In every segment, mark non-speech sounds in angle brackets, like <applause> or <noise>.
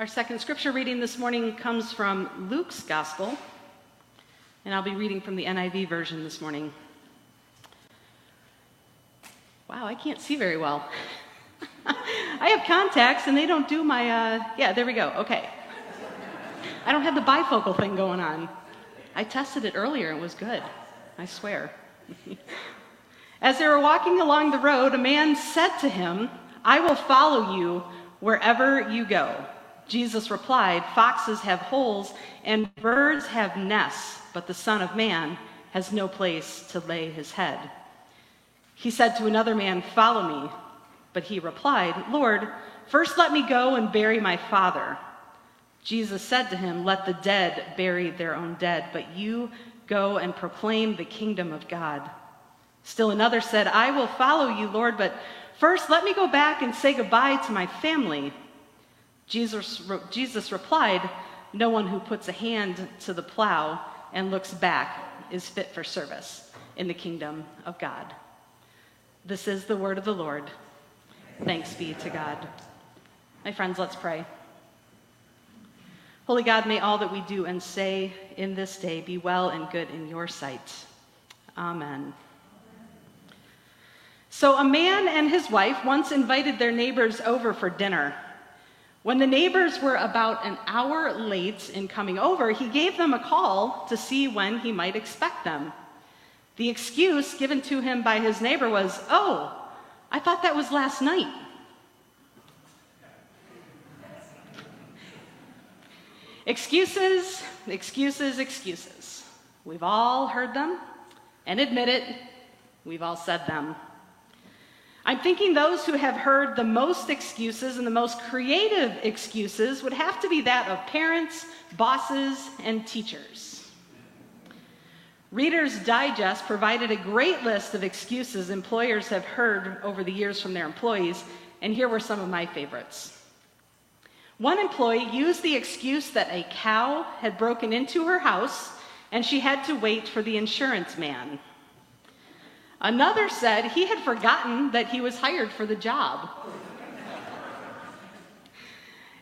Our second scripture reading this morning comes from Luke's Gospel, and I'll be reading from the NIV version this morning. Wow, I can't see very well. <laughs> I have contacts and they don't do my, uh, yeah, there we go, okay. I don't have the bifocal thing going on. I tested it earlier it was good, I swear. <laughs> As they were walking along the road, a man said to him, I will follow you wherever you go. Jesus replied, Foxes have holes and birds have nests, but the Son of Man has no place to lay his head. He said to another man, Follow me. But he replied, Lord, first let me go and bury my father. Jesus said to him, Let the dead bury their own dead, but you go and proclaim the kingdom of God. Still another said, I will follow you, Lord, but first let me go back and say goodbye to my family. Jesus, Jesus replied, No one who puts a hand to the plow and looks back is fit for service in the kingdom of God. This is the word of the Lord. Thanks be to God. My friends, let's pray. Holy God, may all that we do and say in this day be well and good in your sight. Amen. So, a man and his wife once invited their neighbors over for dinner. When the neighbors were about an hour late in coming over, he gave them a call to see when he might expect them. The excuse given to him by his neighbor was, Oh, I thought that was last night. Excuses, excuses, excuses. We've all heard them and admit it, we've all said them. I'm thinking those who have heard the most excuses and the most creative excuses would have to be that of parents, bosses, and teachers. Reader's Digest provided a great list of excuses employers have heard over the years from their employees, and here were some of my favorites. One employee used the excuse that a cow had broken into her house and she had to wait for the insurance man. Another said he had forgotten that he was hired for the job.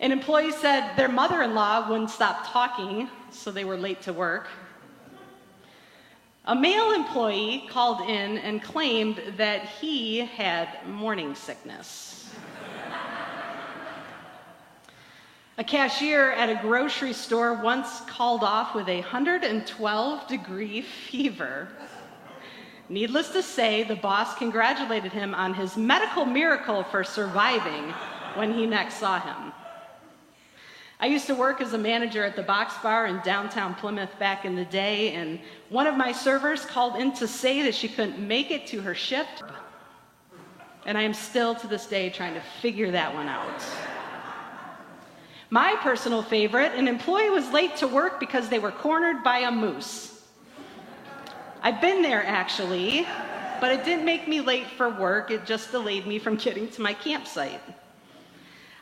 An employee said their mother in law wouldn't stop talking, so they were late to work. A male employee called in and claimed that he had morning sickness. a cashier at a grocery store once called off with a 112 degree fever. Needless to say, the boss congratulated him on his medical miracle for surviving when he next saw him. I used to work as a manager at the Box Bar in downtown Plymouth back in the day, and one of my servers called in to say that she couldn't make it to her shift. And I am still to this day trying to figure that one out. My personal favorite an employee was late to work because they were cornered by a moose. I've been there actually, but it didn't make me late for work, it just delayed me from <laughs> getting to my campsite.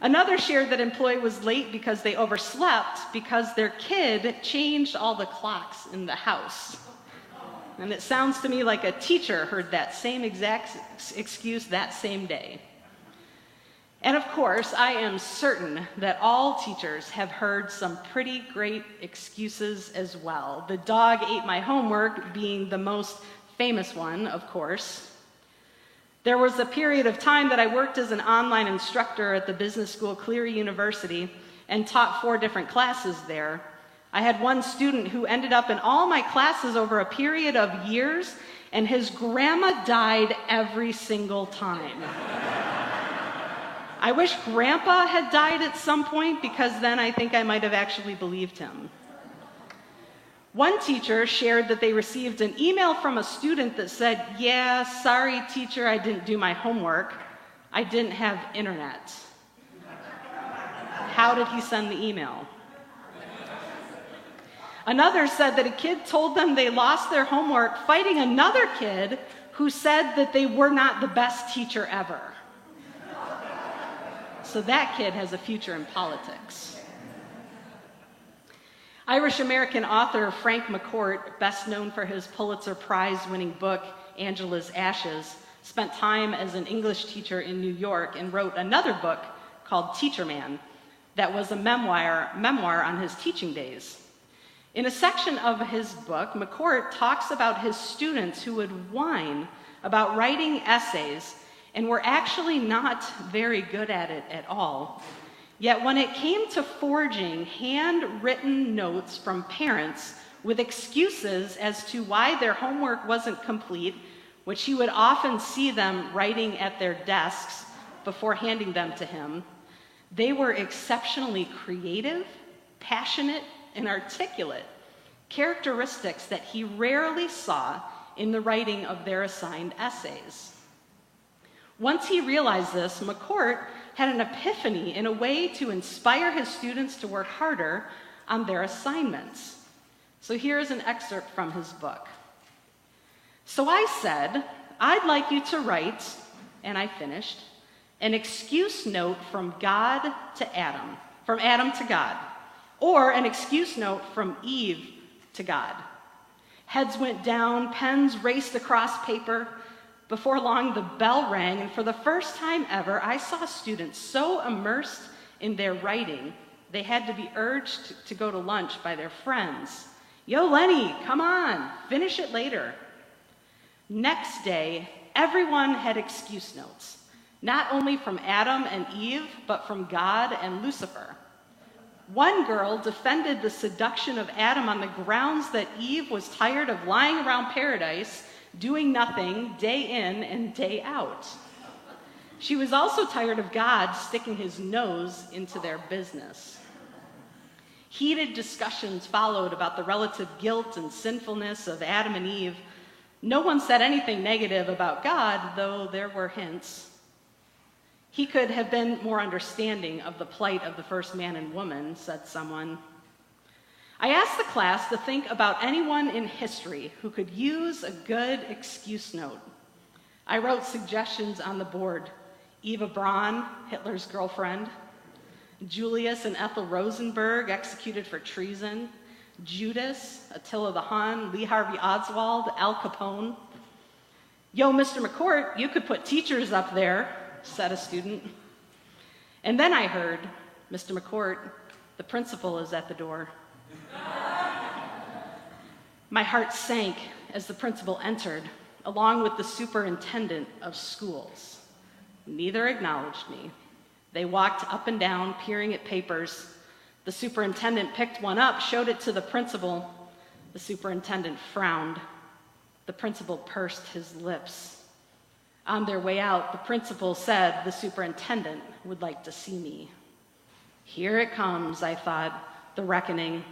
Another shared that employee was late because they overslept because their kid changed all the clocks in the house. And it sounds to me like a teacher heard that same exact excuse that same day. And of course, I am certain that all teachers have heard some pretty great excuses as well. The dog ate my homework being the most famous one, of course. There was a period of time that I worked as an online instructor at the business school Cleary University and taught four different classes there. I had one student who ended up in all my classes over a period of years, and his grandma died every single time. I wish grandpa had died at some point because then I think I might have actually believed him. One teacher shared that they received an email from a student that said, Yeah, sorry, teacher, I didn't do my homework. I didn't have internet. How did he send the email? Another said that a kid told them they lost their homework fighting another kid who said that they were not the best teacher ever. So that kid has a future in politics. Irish American author Frank McCourt, best known for his Pulitzer Prize winning book, Angela's Ashes, spent time as an English teacher in New York and wrote another book called Teacher Man, that was a memoir, memoir on his teaching days. In a section of his book, McCourt talks about his students who would whine about writing essays and were actually not very good at it at all. Yet when it came to forging handwritten notes from parents with excuses as to why their homework wasn't complete, which he would often see them writing at their desks before handing them to him, they were exceptionally creative, passionate, and articulate, characteristics that he rarely saw in the writing of their assigned essays. Once he realized this, McCourt had an epiphany in a way to inspire his students to work harder on their assignments. So here's an excerpt from his book. So I said, I'd like you to write, and I finished, an excuse note from God to Adam, from Adam to God, or an excuse note from Eve to God. Heads went down, pens raced across paper. Before long, the bell rang, and for the first time ever, I saw students so immersed in their writing, they had to be urged to go to lunch by their friends. Yo, Lenny, come on, finish it later. Next day, everyone had excuse notes, not only from Adam and Eve, but from God and Lucifer. One girl defended the seduction of Adam on the grounds that Eve was tired of lying around paradise, doing nothing day in and day out. She was also tired of God sticking his nose into their business. Heated discussions followed about the relative guilt and sinfulness of Adam and Eve. No one said anything negative about God, though there were hints. He could have been more understanding of the plight of the first man and woman, said someone. I asked the class to think about anyone in history who could use a good excuse note. I wrote suggestions on the board Eva Braun, Hitler's girlfriend, Julius and Ethel Rosenberg, executed for treason, Judas, Attila the Hun, Lee Harvey Oswald, Al Capone. Yo, Mr. McCourt, you could put teachers up there said a student. And then I heard, Mr. McCourt, the principal is at the door. My heart sank as the principal entered, along with the superintendent of schools. Neither acknowledged me. They walked up and down, peering at papers. The superintendent picked one up, showed it to the principal. The superintendent frowned. The principal pursed his lips. On their way out, the principal said the superintendent would like to see me. Here it comes, I thought, the reckoning.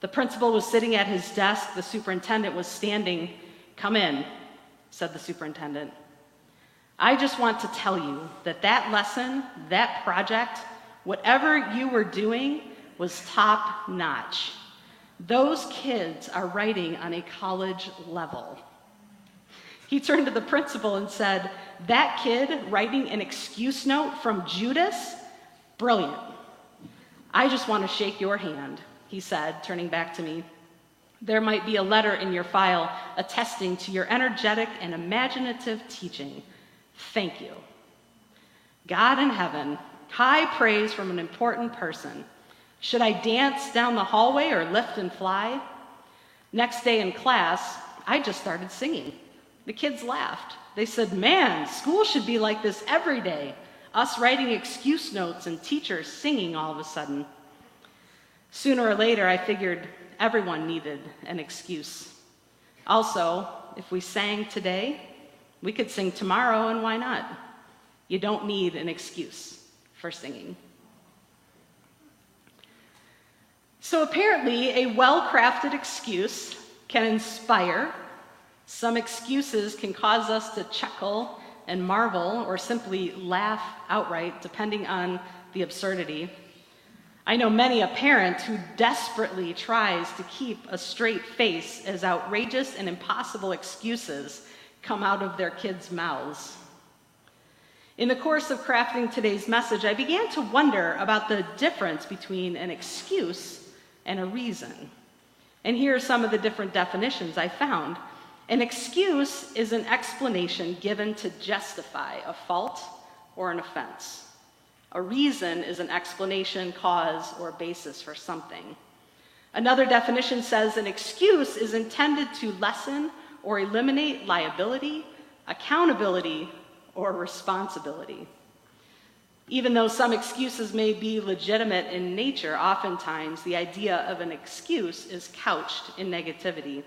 The principal was sitting at his desk, the superintendent was standing. Come in, said the superintendent. I just want to tell you that that lesson, that project, whatever you were doing, was top notch. Those kids are writing on a college level. He turned to the principal and said, That kid writing an excuse note from Judas? Brilliant. I just want to shake your hand, he said, turning back to me. There might be a letter in your file attesting to your energetic and imaginative teaching. Thank you. God in heaven, high praise from an important person. Should I dance down the hallway or lift and fly? Next day in class, I just started singing. The kids laughed. They said, Man, school should be like this every day. Us writing excuse notes and teachers singing all of a sudden. Sooner or later, I figured everyone needed an excuse. Also, if we sang today, we could sing tomorrow, and why not? You don't need an excuse for singing. So, apparently, a well crafted excuse can inspire some excuses can cause us to chuckle and marvel or simply laugh outright, depending on the absurdity. I know many a parent who desperately tries to keep a straight face as outrageous and impossible excuses come out of their kids' mouths. In the course of crafting today's message, I began to wonder about the difference between an excuse and a reason. And here are some of the different definitions I found. An excuse is an explanation given to justify a fault or an offense. A reason is an explanation, cause, or basis for something. Another definition says an excuse is intended to lessen or eliminate liability, accountability, or responsibility. Even though some excuses may be legitimate in nature, oftentimes the idea of an excuse is couched in negativity.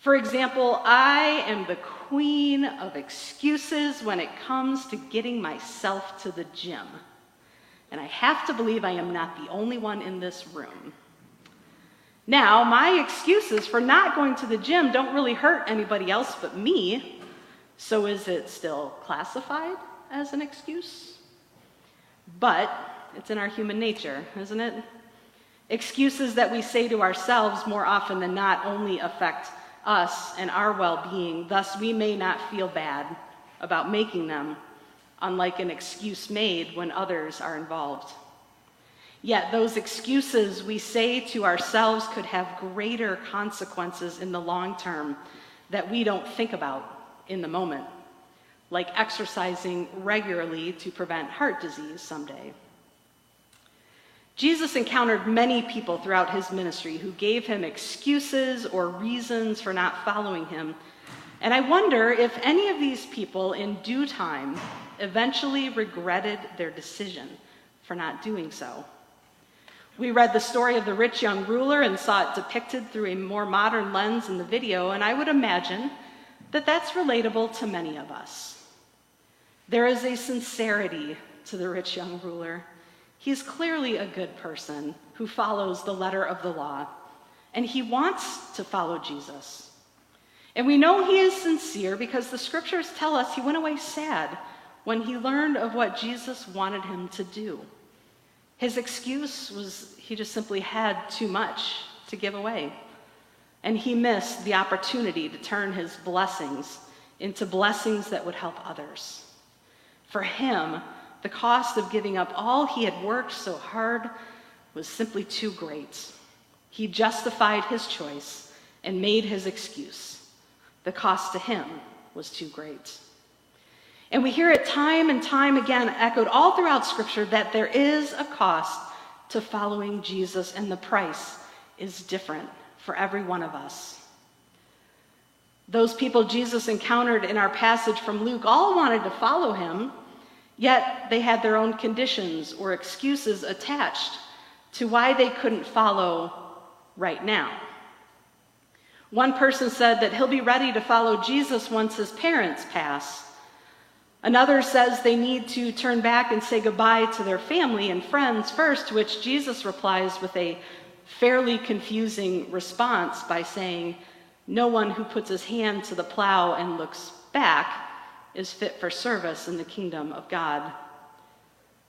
For example, I am the queen of excuses when it comes to getting myself to the gym. And I have to believe I am not the only one in this room. Now, my excuses for not going to the gym don't really hurt anybody else but me. So is it still classified as an excuse? But it's in our human nature, isn't it? Excuses that we say to ourselves more often than not only affect us and our well being. Thus, we may not feel bad about making them, unlike an excuse made when others are involved. Yet those excuses we say to ourselves could have greater consequences in the long term that we don't think about in the moment, like exercising regularly to prevent heart disease someday. Jesus encountered many people throughout his ministry who gave him excuses or reasons for not following him. And I wonder if any of these people, in due time, eventually regretted their decision for not doing so. We read the story of the rich young ruler and saw it depicted through a more modern lens in the video, and I would imagine that that's relatable to many of us. There is a sincerity to the rich young ruler. He's clearly a good person who follows the letter of the law, and he wants to follow Jesus. And we know he is sincere because the scriptures tell us he went away sad when he learned of what Jesus wanted him to do. His excuse was he just simply had too much to give away. And he missed the opportunity to turn his blessings into blessings that would help others. For him, the cost of giving up all he had worked so hard was simply too great. He justified his choice and made his excuse. The cost to him was too great. And we hear it time and time again echoed all throughout Scripture that there is a cost to following Jesus, and the price is different for every one of us. Those people Jesus encountered in our passage from Luke all wanted to follow him, yet they had their own conditions or excuses attached to why they couldn't follow right now. One person said that he'll be ready to follow Jesus once his parents pass. Another says they need to turn back and say goodbye to their family and friends first, to which Jesus replies with a fairly confusing response by saying, No one who puts his hand to the plow and looks back is fit for service in the kingdom of God.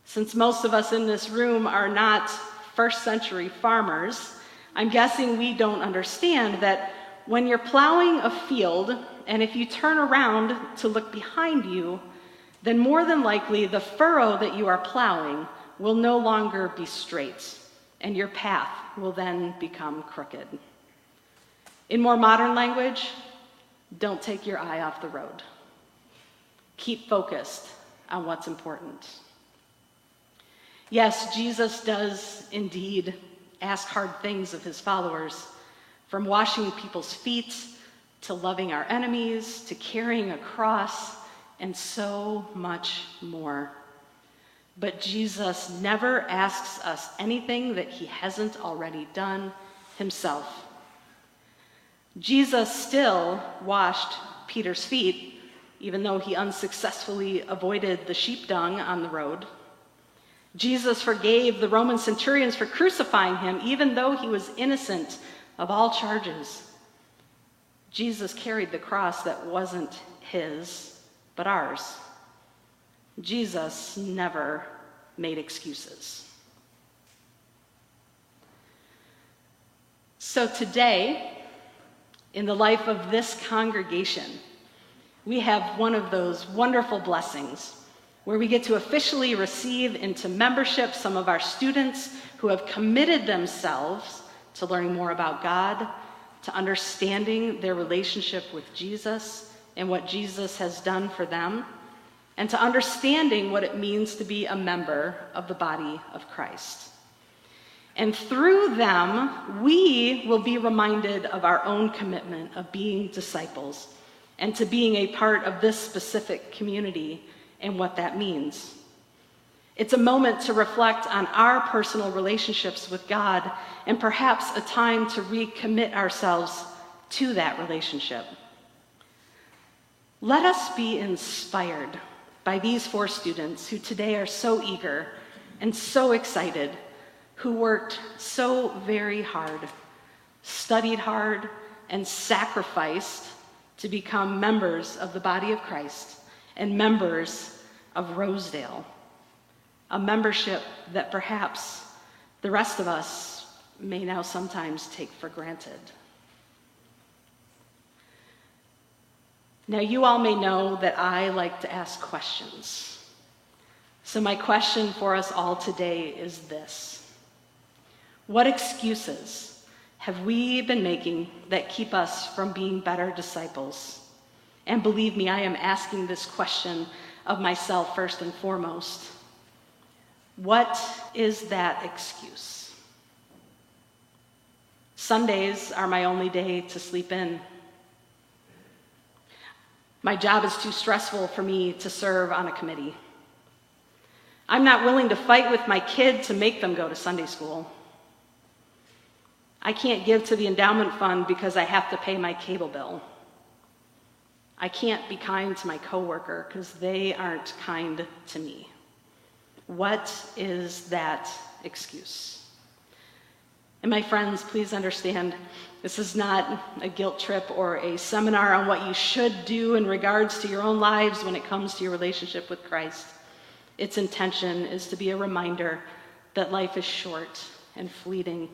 Since most of us in this room are not first century farmers, I'm guessing we don't understand that when you're plowing a field, and if you turn around to look behind you, then more than likely the furrow that you are plowing will no longer be straight, and your path will then become crooked. In more modern language, don't take your eye off the road. Keep focused on what's important. Yes, Jesus does indeed ask hard things of his followers, from washing people's feet to loving our enemies to carrying a cross and so much more. But Jesus never asks us anything that he hasn't already done himself. Jesus still washed Peter's feet, even though he unsuccessfully avoided the sheep dung on the road. Jesus forgave the Roman centurions for crucifying him, even though he was innocent of all charges. Jesus carried the cross that wasn't his but ours. Jesus never made excuses. So today, in the life of this congregation, we have one of those wonderful blessings where we get to officially receive into membership some of our students who have committed themselves to learning more about God, to understanding their relationship with Jesus, and what Jesus has done for them. and to understanding what it means to be a member of the body of Christ. And through them, we will be reminded of our own commitment of being disciples and to being a part of this specific community and what that means. It's a moment to reflect on our personal relationships with God and perhaps a time to recommit ourselves to that relationship. Let us be inspired by these four students who today are so eager and so excited, who worked so very hard, studied hard, and sacrificed to become members of the body of Christ and members of Rosedale, a membership that perhaps the rest of us may now sometimes take for granted. Now, you all may know that I like to ask questions. So, my question for us all today is this What excuses have we been making that keep us from being better disciples? And believe me, I am asking this question of myself first and foremost. What is that excuse? Sundays are my only day to sleep in. My job is too stressful for me to serve on a committee. I'm not willing to fight with my kid to make them go to Sunday school. I can't give to the endowment fund because I have to pay my cable bill. I can't be kind to my coworker because they aren't kind to me. What is that excuse? And my friends, please understand this is not a guilt trip or a seminar on what you should do in regards to your own lives when it comes to your relationship with Christ. Its intention is to be a reminder that life is short and fleeting,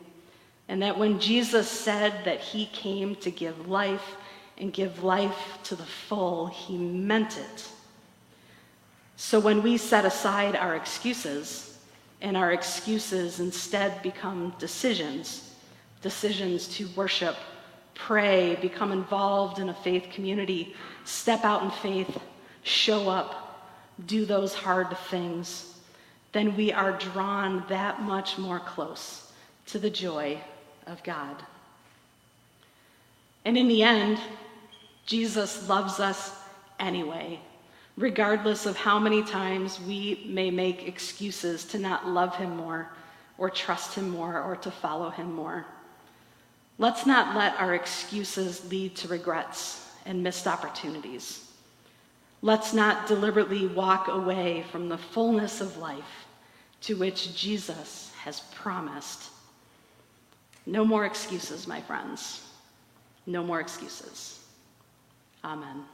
and that when Jesus said that he came to give life and give life to the full, he meant it. So when we set aside our excuses, and our excuses instead become decisions, decisions to worship, pray, become involved in a faith community, step out in faith, show up, do those hard things, then we are drawn that much more close to the joy of God. And in the end, Jesus loves us anyway, regardless of how many times we may make excuses to not love him more, or trust him more, or to follow him more. Let's not let our excuses lead to regrets and missed opportunities. Let's not deliberately walk away from the fullness of life to which Jesus has promised. No more excuses, my friends. No more excuses. Amen.